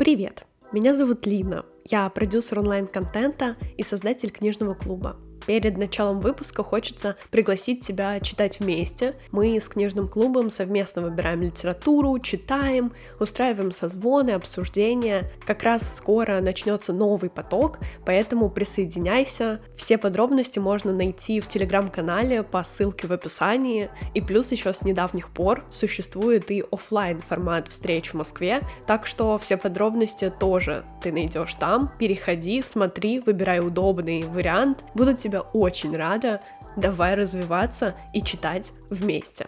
Привет! Меня зовут Лина. Я продюсер онлайн-контента и создатель книжного клуба. Перед началом выпуска хочется пригласить тебя читать вместе. Мы с книжным клубом совместно выбираем литературу, читаем, устраиваем созвоны, обсуждения. Как раз скоро начнется новый поток, поэтому присоединяйся. Все подробности можно найти в телеграм-канале по ссылке в описании. И плюс еще с недавних пор существует и офлайн формат встреч в Москве, так что все подробности тоже ты найдешь там. Переходи, смотри, выбирай удобный вариант. Буду тебе очень рада. Давай развиваться и читать вместе.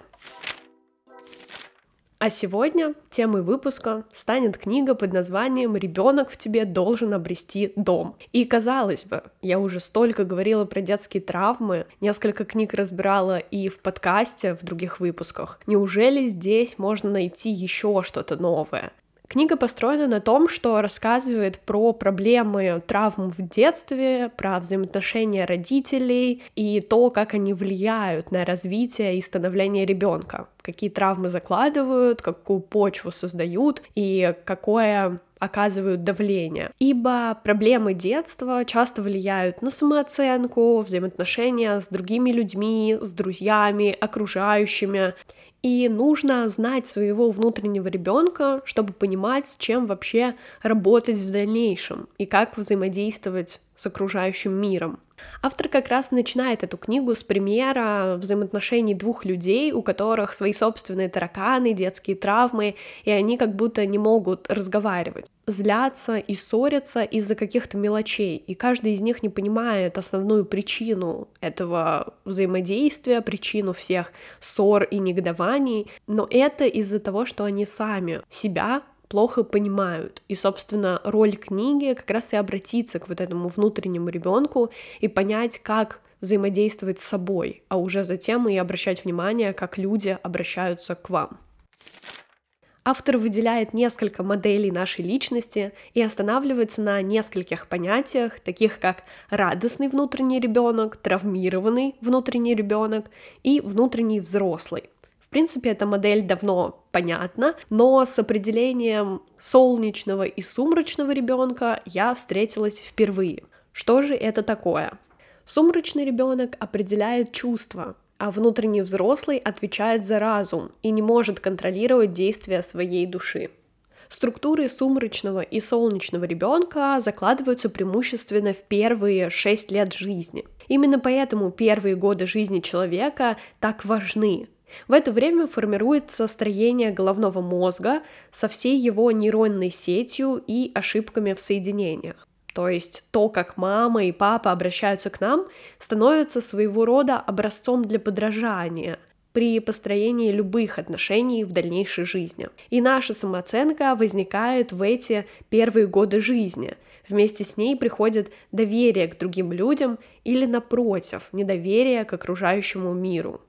А сегодня темой выпуска станет книга под названием «Ребенок в тебе должен обрести дом». И казалось бы, я уже столько говорила про детские травмы, несколько книг разбирала и в подкасте, в других выпусках. Неужели здесь можно найти еще что-то новое? Книга построена на том, что рассказывает про проблемы травм в детстве, про взаимоотношения родителей и то, как они влияют на развитие и становление ребенка, какие травмы закладывают, какую почву создают и какое оказывают давление. Ибо проблемы детства часто влияют на самооценку, взаимоотношения с другими людьми, с друзьями, окружающими. И нужно знать своего внутреннего ребенка, чтобы понимать, с чем вообще работать в дальнейшем и как взаимодействовать с окружающим миром. Автор как раз начинает эту книгу с примера взаимоотношений двух людей, у которых свои собственные тараканы, детские травмы, и они как будто не могут разговаривать. Злятся и ссорятся из-за каких-то мелочей, и каждый из них не понимает основную причину этого взаимодействия, причину всех ссор и негодований, но это из-за того, что они сами себя плохо понимают. И, собственно, роль книги как раз и обратиться к вот этому внутреннему ребенку и понять, как взаимодействовать с собой, а уже затем и обращать внимание, как люди обращаются к вам. Автор выделяет несколько моделей нашей личности и останавливается на нескольких понятиях, таких как радостный внутренний ребенок, травмированный внутренний ребенок и внутренний взрослый принципе, эта модель давно понятна, но с определением солнечного и сумрачного ребенка я встретилась впервые. Что же это такое? Сумрачный ребенок определяет чувства, а внутренний взрослый отвечает за разум и не может контролировать действия своей души. Структуры сумрачного и солнечного ребенка закладываются преимущественно в первые шесть лет жизни. Именно поэтому первые годы жизни человека так важны, в это время формируется строение головного мозга со всей его нейронной сетью и ошибками в соединениях. То есть то, как мама и папа обращаются к нам, становится своего рода образцом для подражания при построении любых отношений в дальнейшей жизни. И наша самооценка возникает в эти первые годы жизни. Вместе с ней приходит доверие к другим людям или, напротив, недоверие к окружающему миру.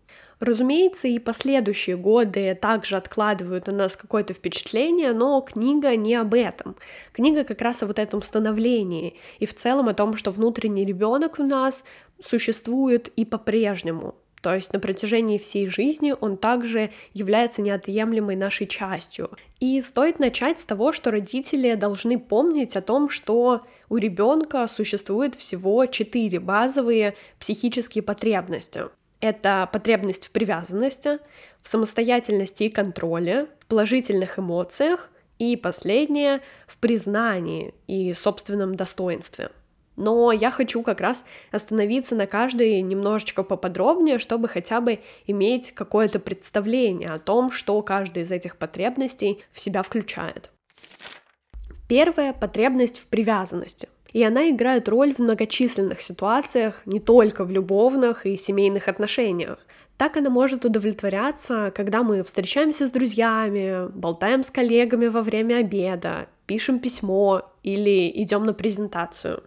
Разумеется, и последующие годы также откладывают на нас какое-то впечатление, но книга не об этом. Книга как раз о вот этом становлении и в целом о том, что внутренний ребенок у нас существует и по-прежнему. То есть на протяжении всей жизни он также является неотъемлемой нашей частью. И стоит начать с того, что родители должны помнить о том, что у ребенка существует всего четыре базовые психические потребности это потребность в привязанности, в самостоятельности и контроле, в положительных эмоциях и последнее в признании и собственном достоинстве. Но я хочу как раз остановиться на каждой немножечко поподробнее, чтобы хотя бы иметь какое-то представление о том, что каждая из этих потребностей в себя включает. Первая потребность в привязанности и она играет роль в многочисленных ситуациях, не только в любовных и семейных отношениях. Так она может удовлетворяться, когда мы встречаемся с друзьями, болтаем с коллегами во время обеда, пишем письмо или идем на презентацию.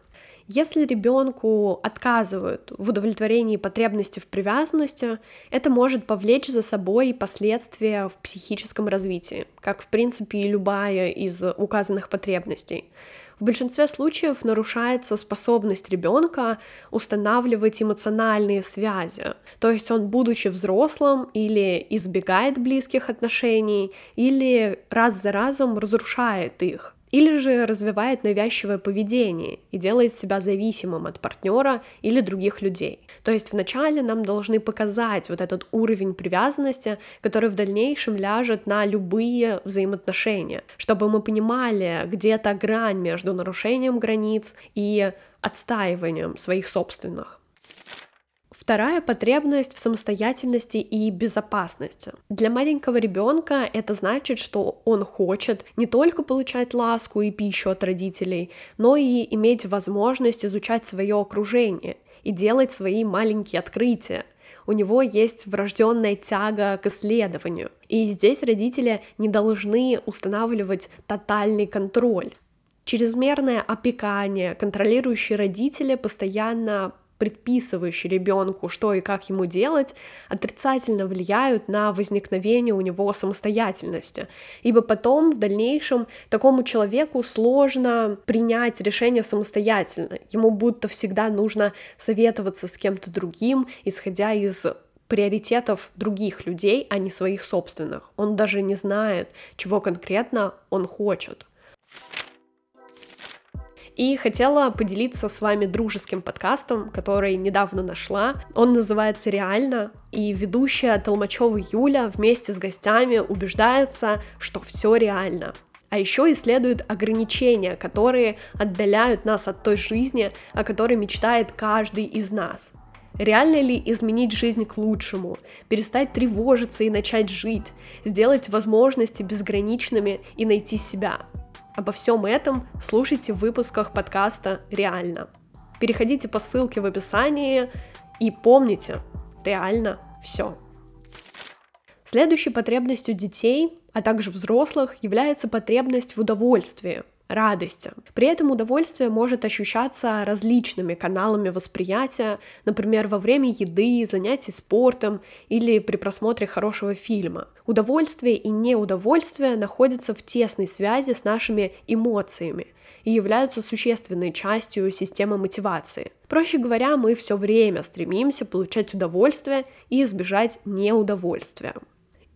Если ребенку отказывают в удовлетворении потребности в привязанности, это может повлечь за собой последствия в психическом развитии, как в принципе и любая из указанных потребностей. В большинстве случаев нарушается способность ребенка устанавливать эмоциональные связи. То есть он, будучи взрослым, или избегает близких отношений, или раз за разом разрушает их. Или же развивает навязчивое поведение и делает себя зависимым от партнера или других людей. То есть вначале нам должны показать вот этот уровень привязанности, который в дальнейшем ляжет на любые взаимоотношения, чтобы мы понимали, где то грань между нарушением границ и отстаиванием своих собственных. Вторая потребность в самостоятельности и безопасности. Для маленького ребенка это значит, что он хочет не только получать ласку и пищу от родителей, но и иметь возможность изучать свое окружение и делать свои маленькие открытия. У него есть врожденная тяга к исследованию. И здесь родители не должны устанавливать тотальный контроль. Чрезмерное опекание, контролирующие родители постоянно предписывающие ребенку, что и как ему делать, отрицательно влияют на возникновение у него самостоятельности. Ибо потом, в дальнейшем, такому человеку сложно принять решение самостоятельно. Ему будто всегда нужно советоваться с кем-то другим, исходя из приоритетов других людей, а не своих собственных. Он даже не знает, чего конкретно он хочет и хотела поделиться с вами дружеским подкастом, который недавно нашла. Он называется «Реально», и ведущая Толмачева Юля вместе с гостями убеждается, что все реально. А еще исследуют ограничения, которые отдаляют нас от той жизни, о которой мечтает каждый из нас. Реально ли изменить жизнь к лучшему, перестать тревожиться и начать жить, сделать возможности безграничными и найти себя? Обо всем этом слушайте в выпусках подкаста «Реально». Переходите по ссылке в описании и помните, реально все. Следующей потребностью детей, а также взрослых, является потребность в удовольствии – радости. При этом удовольствие может ощущаться различными каналами восприятия, например, во время еды, занятий спортом или при просмотре хорошего фильма. Удовольствие и неудовольствие находятся в тесной связи с нашими эмоциями и являются существенной частью системы мотивации. Проще говоря, мы все время стремимся получать удовольствие и избежать неудовольствия.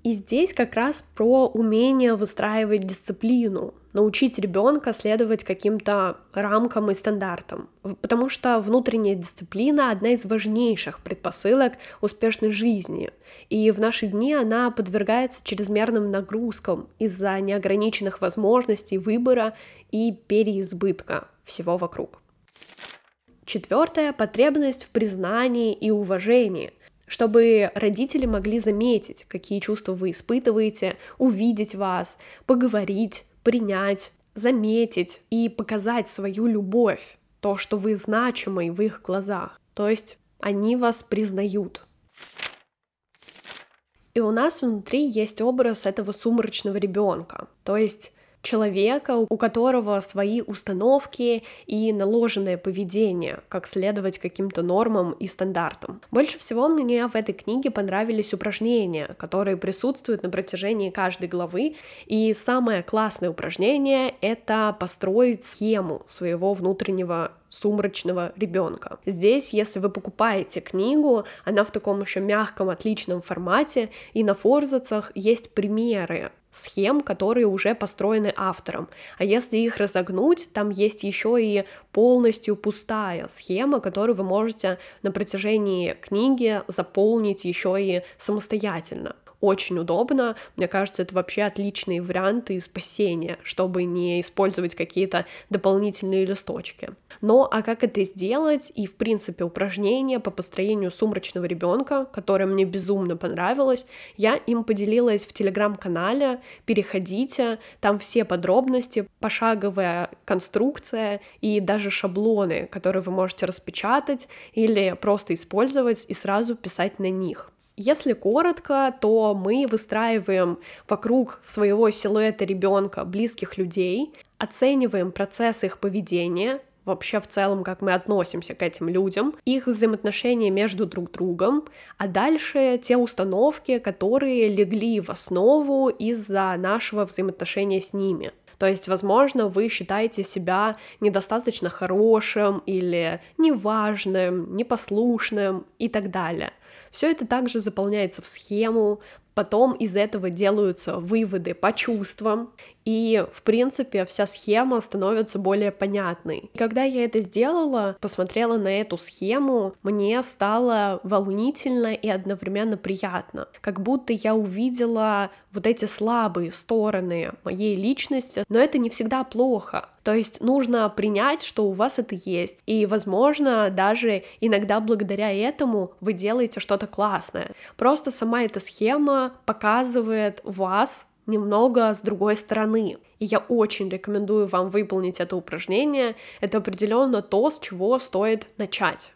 И здесь как раз про умение выстраивать дисциплину, научить ребенка следовать каким-то рамкам и стандартам. Потому что внутренняя дисциплина одна из важнейших предпосылок успешной жизни. И в наши дни она подвергается чрезмерным нагрузкам из-за неограниченных возможностей выбора и переизбытка всего вокруг. Четвертая потребность в признании и уважении чтобы родители могли заметить, какие чувства вы испытываете, увидеть вас, поговорить, принять, заметить и показать свою любовь, то, что вы значимый в их глазах. То есть они вас признают. И у нас внутри есть образ этого сумрачного ребенка. То есть человека, у которого свои установки и наложенное поведение, как следовать каким-то нормам и стандартам. Больше всего мне в этой книге понравились упражнения, которые присутствуют на протяжении каждой главы, и самое классное упражнение — это построить схему своего внутреннего сумрачного ребенка. Здесь, если вы покупаете книгу, она в таком еще мягком, отличном формате, и на форзацах есть примеры схем, которые уже построены автором. А если их разогнуть, там есть еще и полностью пустая схема, которую вы можете на протяжении книги заполнить еще и самостоятельно очень удобно. Мне кажется, это вообще отличные варианты спасения, чтобы не использовать какие-то дополнительные листочки. Но а как это сделать? И, в принципе, упражнение по построению сумрачного ребенка, которое мне безумно понравилось, я им поделилась в телеграм-канале. Переходите, там все подробности, пошаговая конструкция и даже шаблоны, которые вы можете распечатать или просто использовать и сразу писать на них. Если коротко, то мы выстраиваем вокруг своего силуэта ребенка близких людей, оцениваем процесс их поведения, вообще в целом, как мы относимся к этим людям, их взаимоотношения между друг другом, а дальше те установки, которые легли в основу из-за нашего взаимоотношения с ними. То есть, возможно, вы считаете себя недостаточно хорошим или неважным, непослушным и так далее. Все это также заполняется в схему, потом из этого делаются выводы по чувствам, и, в принципе, вся схема становится более понятной. Когда я это сделала, посмотрела на эту схему, мне стало волнительно и одновременно приятно. Как будто я увидела вот эти слабые стороны моей личности, но это не всегда плохо. То есть нужно принять, что у вас это есть. И, возможно, даже иногда благодаря этому вы делаете что-то классное. Просто сама эта схема показывает вас немного с другой стороны. И я очень рекомендую вам выполнить это упражнение. Это определенно то, с чего стоит начать.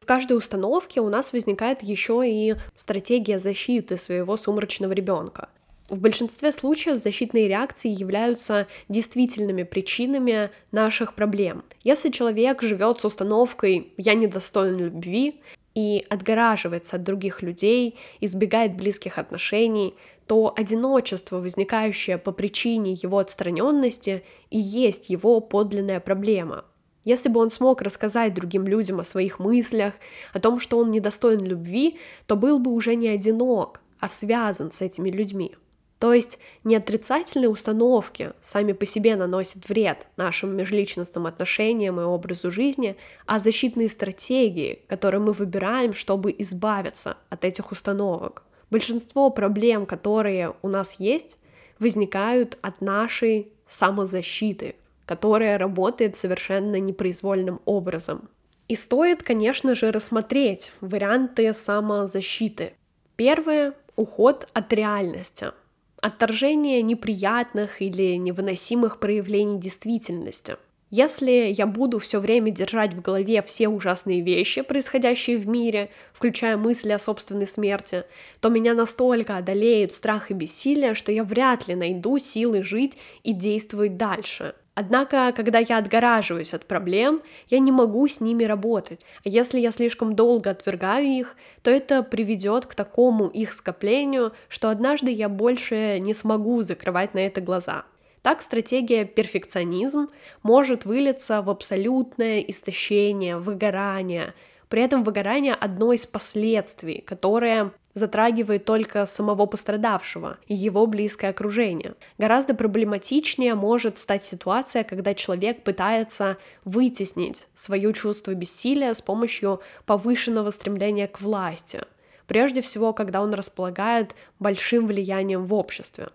В каждой установке у нас возникает еще и стратегия защиты своего сумрачного ребенка. В большинстве случаев защитные реакции являются действительными причинами наших проблем. Если человек живет с установкой «я недостоин любви», и отгораживается от других людей, избегает близких отношений, то одиночество, возникающее по причине его отстраненности, и есть его подлинная проблема. Если бы он смог рассказать другим людям о своих мыслях, о том, что он недостоин любви, то был бы уже не одинок, а связан с этими людьми. То есть не отрицательные установки сами по себе наносят вред нашим межличностным отношениям и образу жизни, а защитные стратегии, которые мы выбираем, чтобы избавиться от этих установок. Большинство проблем, которые у нас есть, возникают от нашей самозащиты, которая работает совершенно непроизвольным образом. И стоит, конечно же, рассмотреть варианты самозащиты. Первое — уход от реальности — отторжение неприятных или невыносимых проявлений действительности. Если я буду все время держать в голове все ужасные вещи, происходящие в мире, включая мысли о собственной смерти, то меня настолько одолеют страх и бессилие, что я вряд ли найду силы жить и действовать дальше. Однако, когда я отгораживаюсь от проблем, я не могу с ними работать. А если я слишком долго отвергаю их, то это приведет к такому их скоплению, что однажды я больше не смогу закрывать на это глаза. Так стратегия перфекционизм может вылиться в абсолютное истощение, выгорание. При этом выгорание одно из последствий, которое затрагивает только самого пострадавшего и его близкое окружение. Гораздо проблематичнее может стать ситуация, когда человек пытается вытеснить свое чувство бессилия с помощью повышенного стремления к власти, прежде всего, когда он располагает большим влиянием в обществе.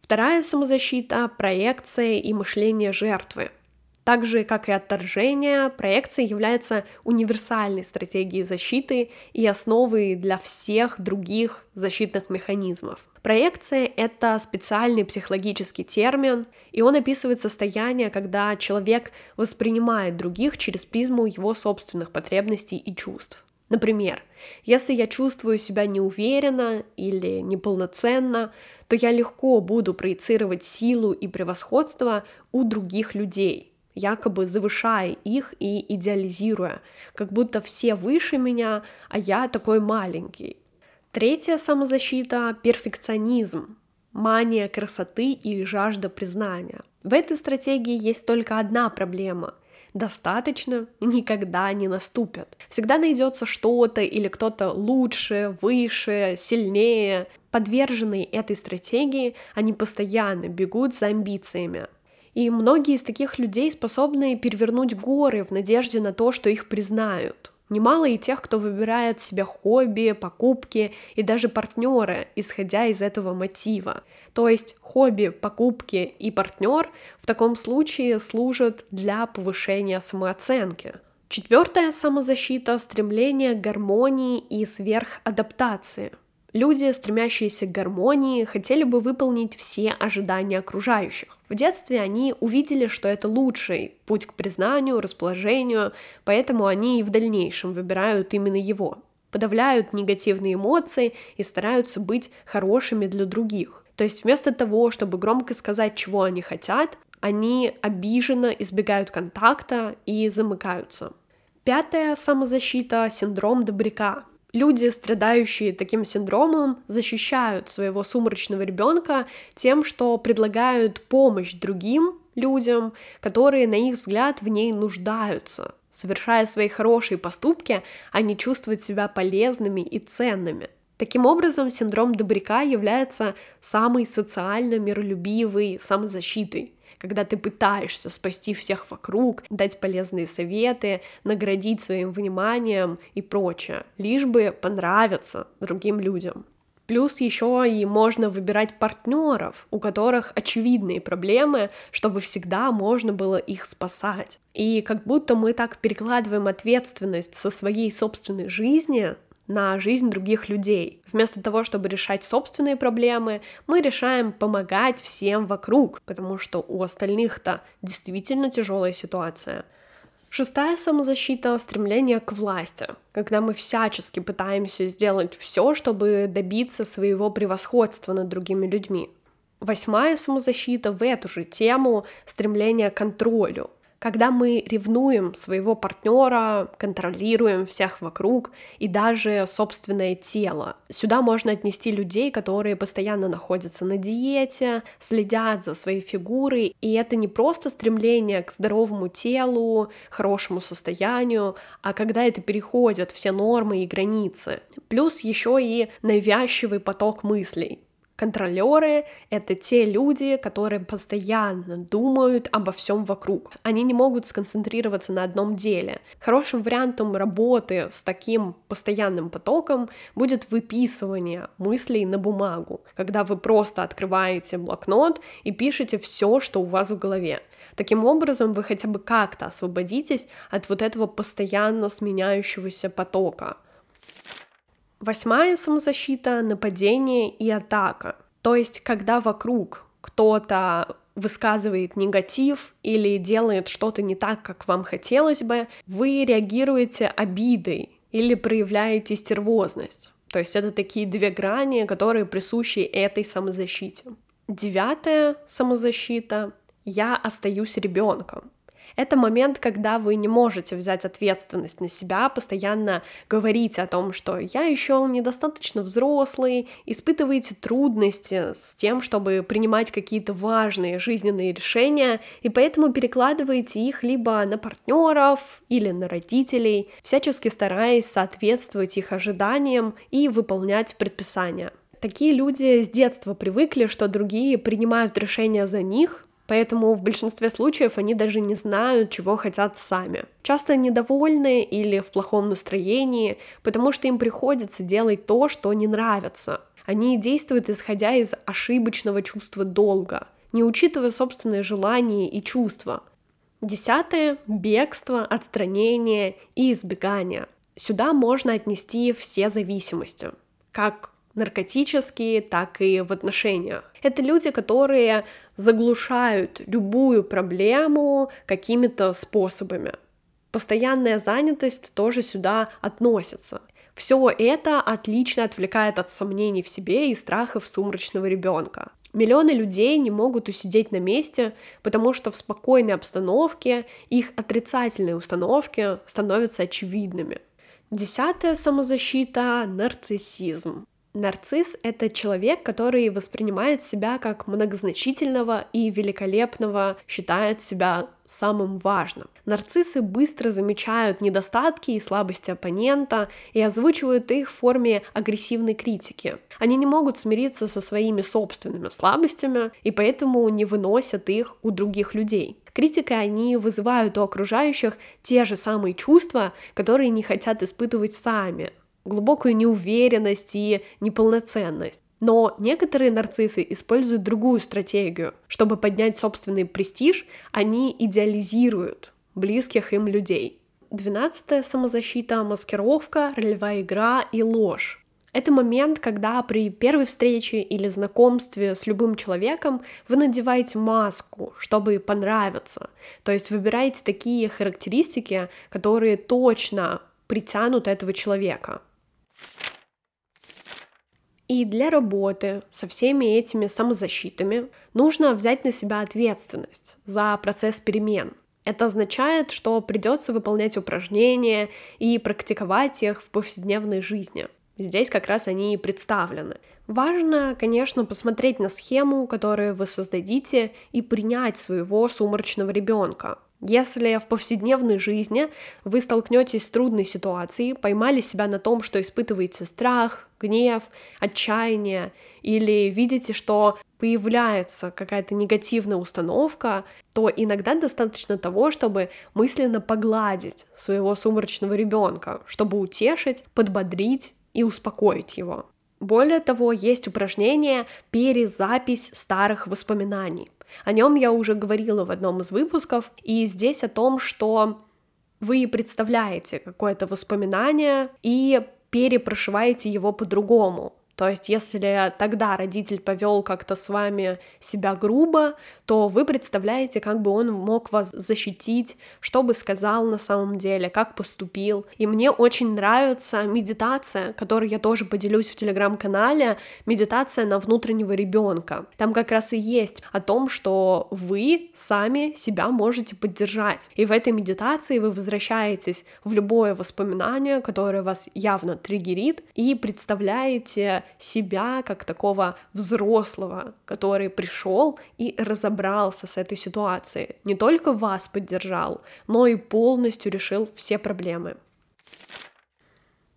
Вторая самозащита — проекция и мышление жертвы — так же, как и отторжение, проекция является универсальной стратегией защиты и основой для всех других защитных механизмов. Проекция — это специальный психологический термин, и он описывает состояние, когда человек воспринимает других через призму его собственных потребностей и чувств. Например, если я чувствую себя неуверенно или неполноценно, то я легко буду проецировать силу и превосходство у других людей — якобы завышая их и идеализируя, как будто все выше меня, а я такой маленький. Третья самозащита — перфекционизм, мания красоты и жажда признания. В этой стратегии есть только одна проблема — достаточно никогда не наступят. Всегда найдется что-то или кто-то лучше, выше, сильнее. Подверженные этой стратегии, они постоянно бегут за амбициями, и многие из таких людей способны перевернуть горы в надежде на то, что их признают. Немало и тех, кто выбирает себе хобби, покупки и даже партнеры, исходя из этого мотива. То есть хобби, покупки и партнер в таком случае служат для повышения самооценки. Четвертая самозащита — стремление к гармонии и сверхадаптации. Люди, стремящиеся к гармонии, хотели бы выполнить все ожидания окружающих. В детстве они увидели, что это лучший путь к признанию, расположению, поэтому они и в дальнейшем выбирают именно его. Подавляют негативные эмоции и стараются быть хорошими для других. То есть вместо того, чтобы громко сказать, чего они хотят, они обиженно избегают контакта и замыкаются. Пятая самозащита — синдром добряка. Люди, страдающие таким синдромом, защищают своего сумрачного ребенка тем, что предлагают помощь другим людям, которые, на их взгляд, в ней нуждаются. Совершая свои хорошие поступки, они чувствуют себя полезными и ценными. Таким образом, синдром добряка является самой социально миролюбивой самозащитой когда ты пытаешься спасти всех вокруг, дать полезные советы, наградить своим вниманием и прочее, лишь бы понравиться другим людям. Плюс еще и можно выбирать партнеров, у которых очевидные проблемы, чтобы всегда можно было их спасать. И как будто мы так перекладываем ответственность со своей собственной жизни на жизнь других людей. Вместо того, чтобы решать собственные проблемы, мы решаем помогать всем вокруг, потому что у остальных-то действительно тяжелая ситуация. Шестая самозащита — стремление к власти, когда мы всячески пытаемся сделать все, чтобы добиться своего превосходства над другими людьми. Восьмая самозащита в эту же тему — стремление к контролю, когда мы ревнуем своего партнера, контролируем всех вокруг и даже собственное тело. Сюда можно отнести людей, которые постоянно находятся на диете, следят за своей фигурой, и это не просто стремление к здоровому телу, хорошему состоянию, а когда это переходит все нормы и границы. Плюс еще и навязчивый поток мыслей. Контролеры — это те люди, которые постоянно думают обо всем вокруг. Они не могут сконцентрироваться на одном деле. Хорошим вариантом работы с таким постоянным потоком будет выписывание мыслей на бумагу, когда вы просто открываете блокнот и пишете все, что у вас в голове. Таким образом, вы хотя бы как-то освободитесь от вот этого постоянно сменяющегося потока. Восьмая самозащита — нападение и атака. То есть, когда вокруг кто-то высказывает негатив или делает что-то не так, как вам хотелось бы, вы реагируете обидой или проявляете стервозность. То есть это такие две грани, которые присущи этой самозащите. Девятая самозащита — я остаюсь ребенком. Это момент, когда вы не можете взять ответственность на себя, постоянно говорить о том, что я еще недостаточно взрослый, испытываете трудности с тем, чтобы принимать какие-то важные жизненные решения, и поэтому перекладываете их либо на партнеров или на родителей, всячески стараясь соответствовать их ожиданиям и выполнять предписания. Такие люди с детства привыкли, что другие принимают решения за них, Поэтому в большинстве случаев они даже не знают, чего хотят сами. Часто недовольны или в плохом настроении, потому что им приходится делать то, что не нравится. Они действуют исходя из ошибочного чувства долга, не учитывая собственные желания и чувства. Десятое — бегство, отстранение и избегание. Сюда можно отнести все зависимости, как наркотические, так и в отношениях. Это люди, которые заглушают любую проблему какими-то способами. Постоянная занятость тоже сюда относится. Все это отлично отвлекает от сомнений в себе и страхов сумрачного ребенка. Миллионы людей не могут усидеть на месте, потому что в спокойной обстановке их отрицательные установки становятся очевидными. Десятая самозащита — нарциссизм. Нарцисс — это человек, который воспринимает себя как многозначительного и великолепного, считает себя самым важным. Нарциссы быстро замечают недостатки и слабости оппонента и озвучивают их в форме агрессивной критики. Они не могут смириться со своими собственными слабостями и поэтому не выносят их у других людей. Критикой они вызывают у окружающих те же самые чувства, которые не хотят испытывать сами, глубокую неуверенность и неполноценность. Но некоторые нарциссы используют другую стратегию. Чтобы поднять собственный престиж, они идеализируют близких им людей. Двенадцатая самозащита — маскировка, ролевая игра и ложь. Это момент, когда при первой встрече или знакомстве с любым человеком вы надеваете маску, чтобы понравиться. То есть выбираете такие характеристики, которые точно притянут этого человека. И для работы со всеми этими самозащитами нужно взять на себя ответственность за процесс перемен. Это означает, что придется выполнять упражнения и практиковать их в повседневной жизни. Здесь как раз они и представлены. Важно, конечно, посмотреть на схему, которую вы создадите, и принять своего сумрачного ребенка. Если в повседневной жизни вы столкнетесь с трудной ситуацией, поймали себя на том, что испытываете страх, гнев, отчаяние, или видите, что появляется какая-то негативная установка, то иногда достаточно того, чтобы мысленно погладить своего сумрачного ребенка, чтобы утешить, подбодрить и успокоить его. Более того, есть упражнение «Перезапись старых воспоминаний». О нем я уже говорила в одном из выпусков, и здесь о том, что вы представляете какое-то воспоминание и перепрошиваете его по-другому. То есть, если тогда родитель повел как-то с вами себя грубо, то вы представляете, как бы он мог вас защитить, что бы сказал на самом деле, как поступил. И мне очень нравится медитация, которую я тоже поделюсь в телеграм-канале, медитация на внутреннего ребенка. Там как раз и есть о том, что вы сами себя можете поддержать. И в этой медитации вы возвращаетесь в любое воспоминание, которое вас явно триггерит, и представляете себя как такого взрослого, который пришел и разобрался с этой ситуацией. Не только вас поддержал, но и полностью решил все проблемы.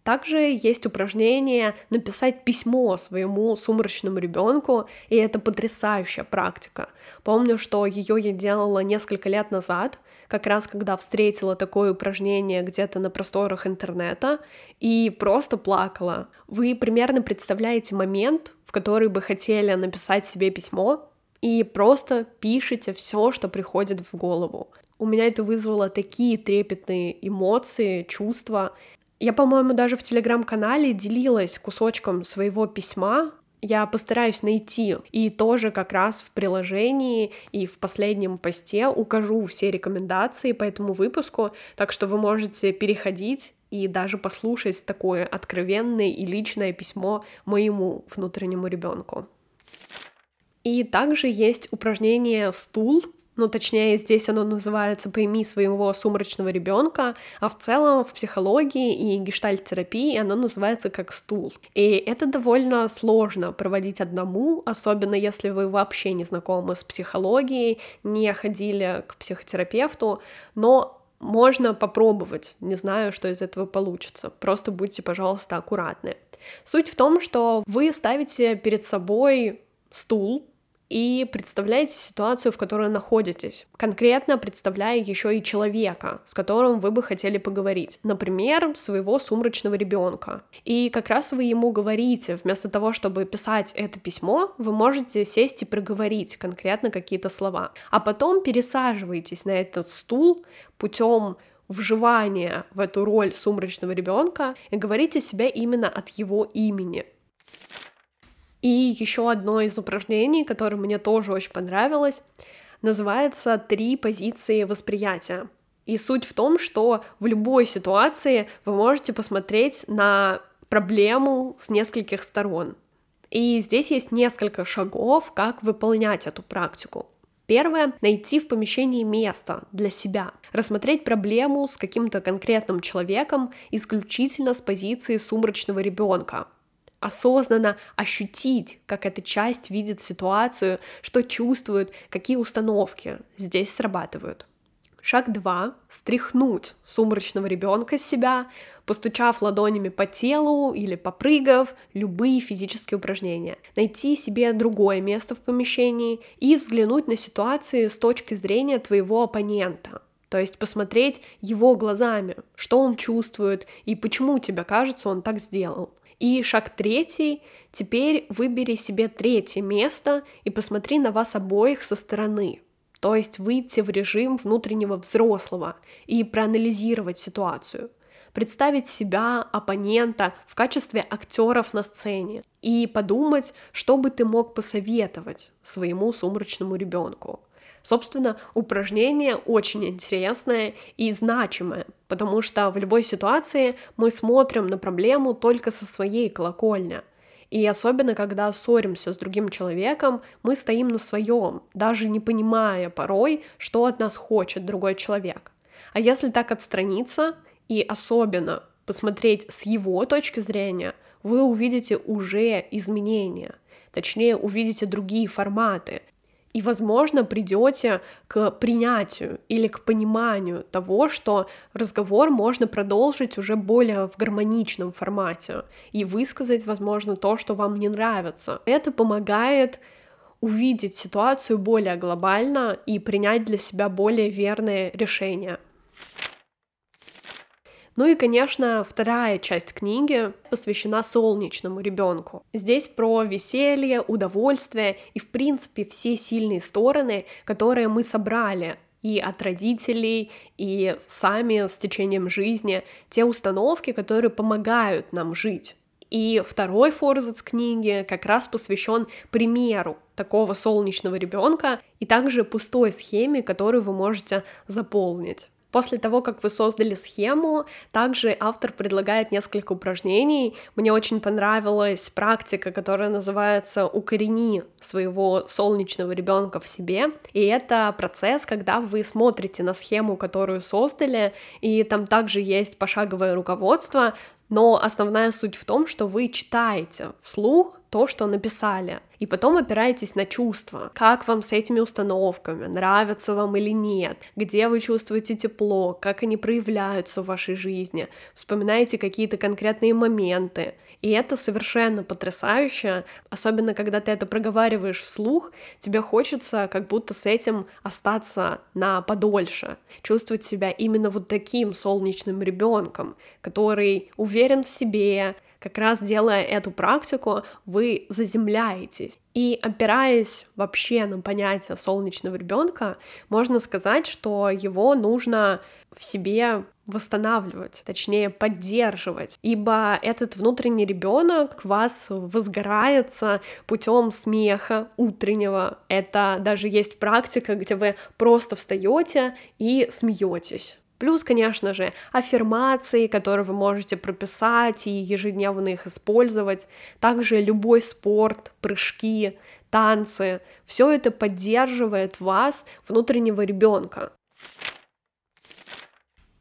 Также есть упражнение написать письмо своему сумрачному ребенку, и это потрясающая практика. Помню, что ее я делала несколько лет назад, как раз когда встретила такое упражнение где-то на просторах интернета и просто плакала. Вы примерно представляете момент, в который бы хотели написать себе письмо, и просто пишите все, что приходит в голову. У меня это вызвало такие трепетные эмоции, чувства. Я, по-моему, даже в телеграм-канале делилась кусочком своего письма, я постараюсь найти. И тоже как раз в приложении и в последнем посте укажу все рекомендации по этому выпуску, так что вы можете переходить и даже послушать такое откровенное и личное письмо моему внутреннему ребенку. И также есть упражнение «Стул», ну, точнее, здесь оно называется «Пойми своего сумрачного ребенка», а в целом в психологии и гештальт-терапии оно называется как стул. И это довольно сложно проводить одному, особенно если вы вообще не знакомы с психологией, не ходили к психотерапевту, но можно попробовать, не знаю, что из этого получится. Просто будьте, пожалуйста, аккуратны. Суть в том, что вы ставите перед собой стул, и представляете ситуацию, в которой находитесь. Конкретно представляя еще и человека, с которым вы бы хотели поговорить. Например, своего сумрачного ребенка. И как раз вы ему говорите, вместо того, чтобы писать это письмо, вы можете сесть и проговорить конкретно какие-то слова. А потом пересаживаетесь на этот стул путем вживания в эту роль сумрачного ребенка и говорите себя именно от его имени. И еще одно из упражнений, которое мне тоже очень понравилось, называется «Три позиции восприятия». И суть в том, что в любой ситуации вы можете посмотреть на проблему с нескольких сторон. И здесь есть несколько шагов, как выполнять эту практику. Первое — найти в помещении место для себя, рассмотреть проблему с каким-то конкретным человеком исключительно с позиции сумрачного ребенка, осознанно ощутить, как эта часть видит ситуацию, что чувствует, какие установки здесь срабатывают. Шаг два — стряхнуть сумрачного ребенка с себя, постучав ладонями по телу или попрыгав, любые физические упражнения. Найти себе другое место в помещении и взглянуть на ситуацию с точки зрения твоего оппонента. То есть посмотреть его глазами, что он чувствует и почему тебе кажется он так сделал. И шаг третий, теперь выбери себе третье место и посмотри на вас обоих со стороны. То есть выйти в режим внутреннего взрослого и проанализировать ситуацию. Представить себя, оппонента в качестве актеров на сцене и подумать, что бы ты мог посоветовать своему сумрачному ребенку. Собственно, упражнение очень интересное и значимое, потому что в любой ситуации мы смотрим на проблему только со своей колокольни. И особенно, когда ссоримся с другим человеком, мы стоим на своем, даже не понимая порой, что от нас хочет другой человек. А если так отстраниться и особенно посмотреть с его точки зрения, вы увидите уже изменения, точнее увидите другие форматы, И, возможно, придете к принятию или к пониманию того, что разговор можно продолжить уже более в гармоничном формате и высказать, возможно, то, что вам не нравится. Это помогает увидеть ситуацию более глобально и принять для себя более верные решения. Ну и, конечно, вторая часть книги посвящена солнечному ребенку. Здесь про веселье, удовольствие и, в принципе, все сильные стороны, которые мы собрали и от родителей, и сами с течением жизни, те установки, которые помогают нам жить. И второй форзац книги как раз посвящен примеру такого солнечного ребенка и также пустой схеме, которую вы можете заполнить. После того, как вы создали схему, также автор предлагает несколько упражнений. Мне очень понравилась практика, которая называется «Укорени своего солнечного ребенка в себе». И это процесс, когда вы смотрите на схему, которую создали, и там также есть пошаговое руководство, но основная суть в том, что вы читаете вслух то, что написали, и потом опираетесь на чувства. Как вам с этими установками, нравятся вам или нет, где вы чувствуете тепло, как они проявляются в вашей жизни, вспоминаете какие-то конкретные моменты. И это совершенно потрясающе, особенно когда ты это проговариваешь вслух, тебе хочется как будто с этим остаться на подольше, чувствовать себя именно вот таким солнечным ребенком, который уверен в себе, как раз делая эту практику, вы заземляетесь. И опираясь вообще на понятие солнечного ребенка, можно сказать, что его нужно в себе восстанавливать, точнее поддерживать, ибо этот внутренний ребенок вас возгорается путем смеха утреннего. Это даже есть практика, где вы просто встаете и смеетесь. Плюс, конечно же, аффирмации, которые вы можете прописать и ежедневно их использовать. Также любой спорт, прыжки, танцы. Все это поддерживает вас, внутреннего ребенка.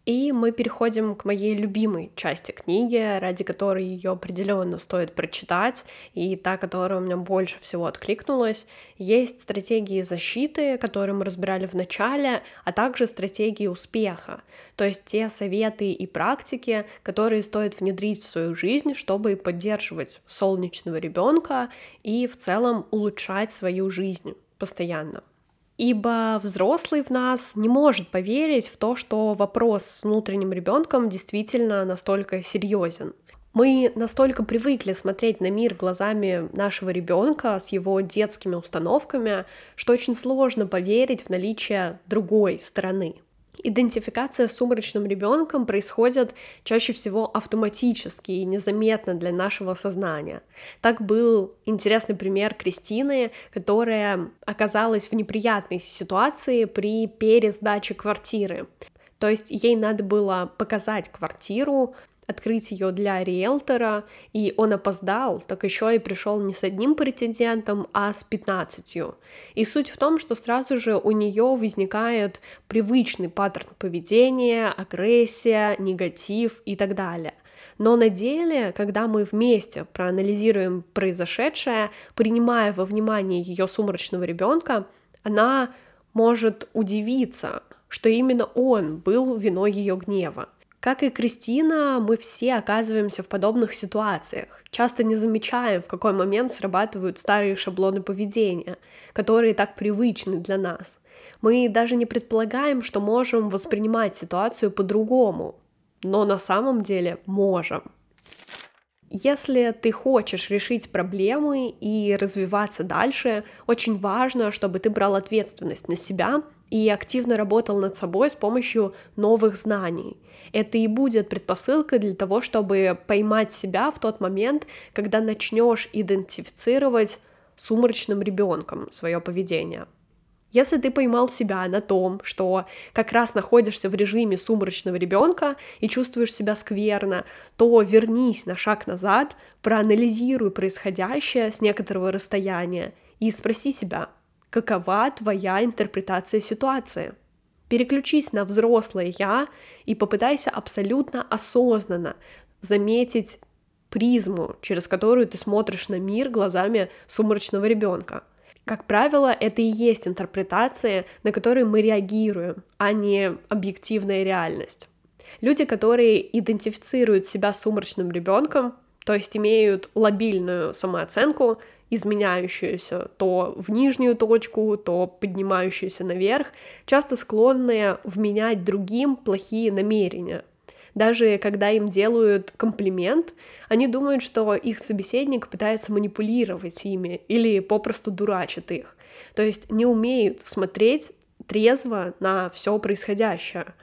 И мы переходим к моей любимой части книги, ради которой ее определенно стоит прочитать, и та, которая у меня больше всего откликнулась. Есть стратегии защиты, которые мы разбирали в начале, а также стратегии успеха, то есть те советы и практики, которые стоит внедрить в свою жизнь, чтобы поддерживать солнечного ребенка и в целом улучшать свою жизнь постоянно. Ибо взрослый в нас не может поверить в то, что вопрос с внутренним ребенком действительно настолько серьезен. Мы настолько привыкли смотреть на мир глазами нашего ребенка с его детскими установками, что очень сложно поверить в наличие другой стороны. Идентификация с сумрачным ребенком происходит чаще всего автоматически и незаметно для нашего сознания. Так был интересный пример Кристины, которая оказалась в неприятной ситуации при пересдаче квартиры. То есть ей надо было показать квартиру, открыть ее для риэлтора, и он опоздал, так еще и пришел не с одним претендентом, а с 15. И суть в том, что сразу же у нее возникает привычный паттерн поведения, агрессия, негатив и так далее. Но на деле, когда мы вместе проанализируем произошедшее, принимая во внимание ее сумрачного ребенка, она может удивиться, что именно он был виной ее гнева. Как и Кристина, мы все оказываемся в подобных ситуациях. Часто не замечаем, в какой момент срабатывают старые шаблоны поведения, которые так привычны для нас. Мы даже не предполагаем, что можем воспринимать ситуацию по-другому, но на самом деле можем. Если ты хочешь решить проблемы и развиваться дальше, очень важно, чтобы ты брал ответственность на себя и активно работал над собой с помощью новых знаний. Это и будет предпосылкой для того, чтобы поймать себя в тот момент, когда начнешь идентифицировать сумрачным ребенком свое поведение. Если ты поймал себя на том, что как раз находишься в режиме сумрачного ребенка и чувствуешь себя скверно, то вернись на шаг назад, проанализируй происходящее с некоторого расстояния и спроси себя, какова твоя интерпретация ситуации. Переключись на взрослое я и попытайся абсолютно осознанно заметить призму, через которую ты смотришь на мир глазами сумрачного ребенка. Как правило, это и есть интерпретация, на которые мы реагируем, а не объективная реальность. Люди, которые идентифицируют себя сумрачным ребенком, то есть имеют лобильную самооценку, изменяющуюся то в нижнюю точку, то поднимающуюся наверх, часто склонные вменять другим плохие намерения. Даже когда им делают комплимент, они думают, что их собеседник пытается манипулировать ими или попросту дурачит их. То есть не умеют смотреть трезво на все происходящее.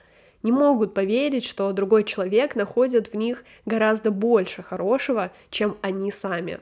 Не могут поверить, что другой человек находит в них гораздо больше хорошего, чем они сами.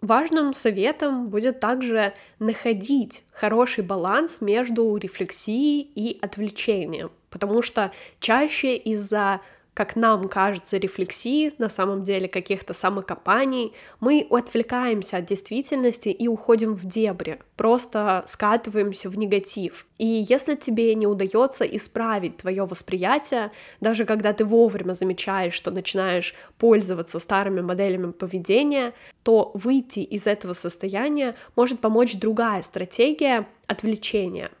Важным советом будет также находить хороший баланс между рефлексией и отвлечением, потому что чаще из-за как нам кажется, рефлексии, на самом деле каких-то самокопаний, мы отвлекаемся от действительности и уходим в дебри, просто скатываемся в негатив. И если тебе не удается исправить твое восприятие, даже когда ты вовремя замечаешь, что начинаешь пользоваться старыми моделями поведения, то выйти из этого состояния может помочь другая стратегия отвлечения —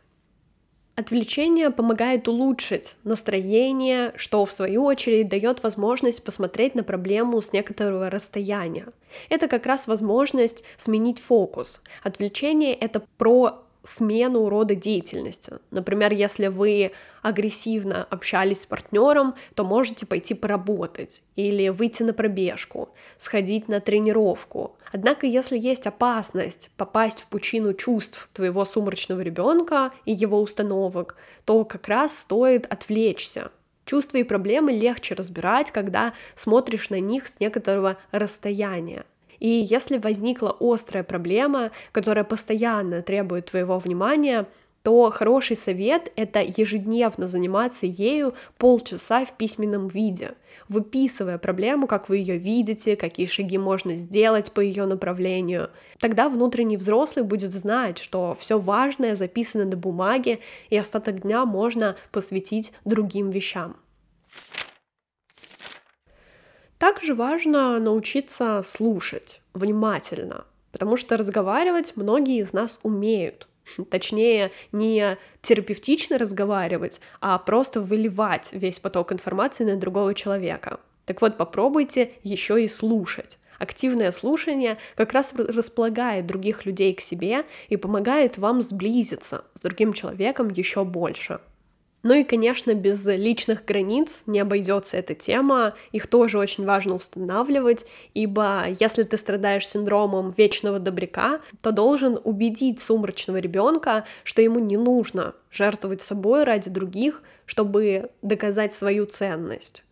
Отвлечение помогает улучшить настроение, что в свою очередь дает возможность посмотреть на проблему с некоторого расстояния. Это как раз возможность сменить фокус. Отвлечение — это про смену рода деятельности. Например, если вы агрессивно общались с партнером, то можете пойти поработать или выйти на пробежку, сходить на тренировку. Однако, если есть опасность попасть в пучину чувств твоего сумрачного ребенка и его установок, то как раз стоит отвлечься. Чувства и проблемы легче разбирать, когда смотришь на них с некоторого расстояния. И если возникла острая проблема, которая постоянно требует твоего внимания, то хороший совет — это ежедневно заниматься ею полчаса в письменном виде, выписывая проблему, как вы ее видите, какие шаги можно сделать по ее направлению. Тогда внутренний взрослый будет знать, что все важное записано на бумаге, и остаток дня можно посвятить другим вещам. Также важно научиться слушать внимательно, потому что разговаривать многие из нас умеют. Точнее, не терапевтично разговаривать, а просто выливать весь поток информации на другого человека. Так вот, попробуйте еще и слушать. Активное слушание как раз располагает других людей к себе и помогает вам сблизиться с другим человеком еще больше. Ну и, конечно, без личных границ не обойдется эта тема, их тоже очень важно устанавливать, ибо если ты страдаешь синдромом вечного добряка, то должен убедить сумрачного ребенка, что ему не нужно жертвовать собой ради других, чтобы доказать свою ценность.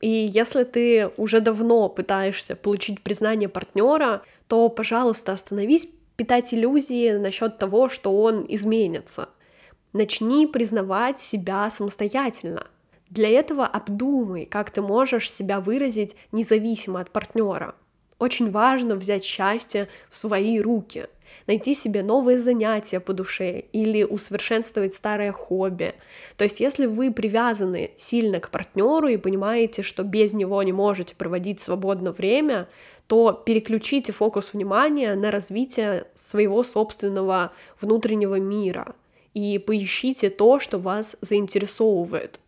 И если ты уже давно пытаешься получить признание партнера, то, пожалуйста, остановись питать иллюзии насчет того, что он изменится — Начни признавать себя самостоятельно. Для этого обдумай, как ты можешь себя выразить независимо от партнера. Очень важно взять счастье в свои руки, найти себе новые занятия по душе или усовершенствовать старое хобби. То есть, если вы привязаны сильно к партнеру и понимаете, что без него не можете проводить свободное время, то переключите фокус внимания на развитие своего собственного внутреннего мира и поищите то, что вас заинтересовывает.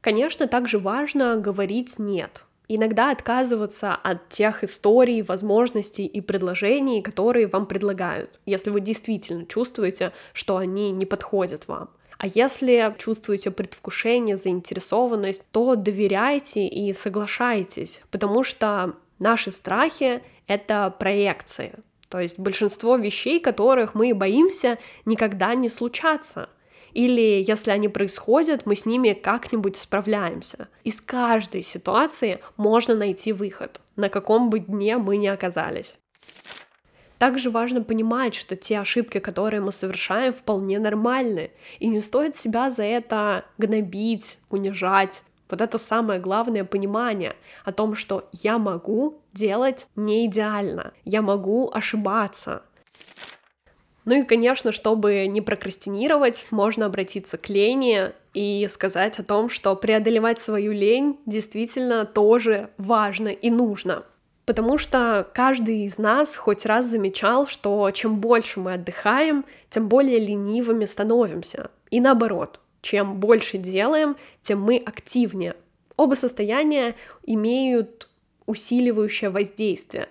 Конечно, также важно говорить «нет», Иногда отказываться от тех историй, возможностей и предложений, которые вам предлагают, если вы действительно чувствуете, что они не подходят вам. А если чувствуете предвкушение, заинтересованность, то доверяйте и соглашайтесь, потому что наши страхи — это проекции. То есть большинство вещей, которых мы боимся, никогда не случатся. Или если они происходят, мы с ними как-нибудь справляемся. Из каждой ситуации можно найти выход, на каком бы дне мы ни оказались. Также важно понимать, что те ошибки, которые мы совершаем, вполне нормальны, и не стоит себя за это гнобить, унижать. Вот это самое главное понимание о том, что я могу делать не идеально, я могу ошибаться. Ну и, конечно, чтобы не прокрастинировать, можно обратиться к лени и сказать о том, что преодолевать свою лень действительно тоже важно и нужно. Потому что каждый из нас хоть раз замечал, что чем больше мы отдыхаем, тем более ленивыми становимся. И наоборот, чем больше делаем, тем мы активнее. Оба состояния имеют усиливающее воздействие.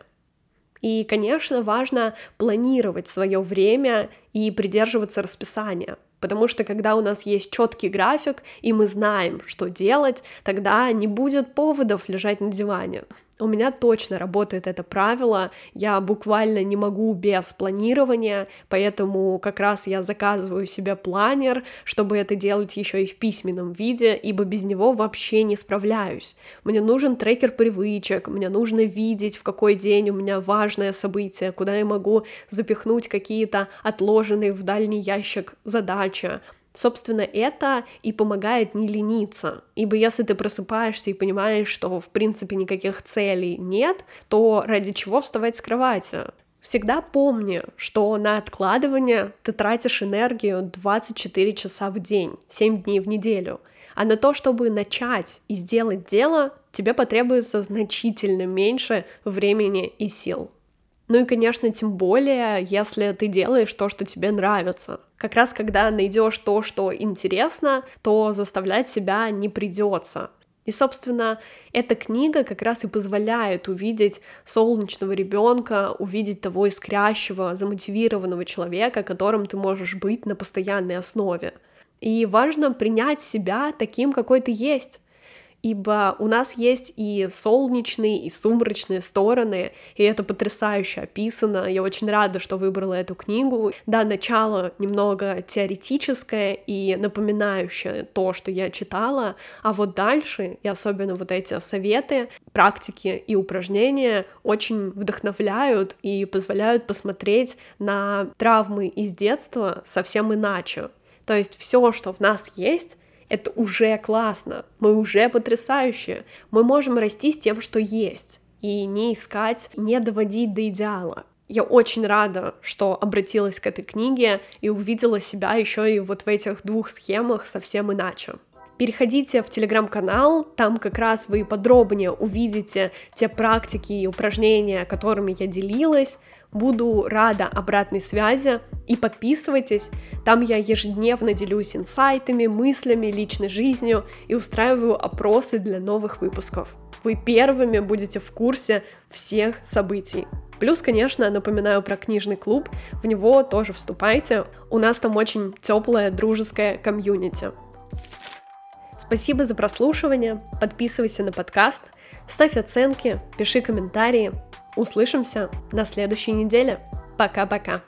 И, конечно, важно планировать свое время и придерживаться расписания. Потому что когда у нас есть четкий график, и мы знаем, что делать, тогда не будет поводов лежать на диване. У меня точно работает это правило, я буквально не могу без планирования, поэтому как раз я заказываю себе планер, чтобы это делать еще и в письменном виде, ибо без него вообще не справляюсь. Мне нужен трекер привычек, мне нужно видеть, в какой день у меня важное событие, куда я могу запихнуть какие-то отложенные в дальний ящик задачи, Собственно, это и помогает не лениться. Ибо если ты просыпаешься и понимаешь, что в принципе никаких целей нет, то ради чего вставать с кровати? Всегда помни, что на откладывание ты тратишь энергию 24 часа в день, 7 дней в неделю. А на то, чтобы начать и сделать дело, тебе потребуется значительно меньше времени и сил. Ну и, конечно, тем более, если ты делаешь то, что тебе нравится. Как раз когда найдешь то, что интересно, то заставлять себя не придется. И, собственно, эта книга как раз и позволяет увидеть солнечного ребенка, увидеть того искрящего, замотивированного человека, которым ты можешь быть на постоянной основе. И важно принять себя таким, какой ты есть ибо у нас есть и солнечные, и сумрачные стороны, и это потрясающе описано. Я очень рада, что выбрала эту книгу. Да, начало немного теоретическое и напоминающее то, что я читала, а вот дальше, и особенно вот эти советы, практики и упражнения очень вдохновляют и позволяют посмотреть на травмы из детства совсем иначе. То есть все, что в нас есть, это уже классно, мы уже потрясающие, мы можем расти с тем, что есть, и не искать, не доводить до идеала. Я очень рада, что обратилась к этой книге и увидела себя еще и вот в этих двух схемах совсем иначе. Переходите в телеграм-канал, там как раз вы подробнее увидите те практики и упражнения, которыми я делилась, Буду рада обратной связи и подписывайтесь. Там я ежедневно делюсь инсайтами, мыслями, личной жизнью и устраиваю опросы для новых выпусков. Вы первыми будете в курсе всех событий. Плюс, конечно, напоминаю про книжный клуб, в него тоже вступайте. У нас там очень теплая, дружеская комьюнити. Спасибо за прослушивание, подписывайся на подкаст, ставь оценки, пиши комментарии. Услышимся на следующей неделе. Пока-пока.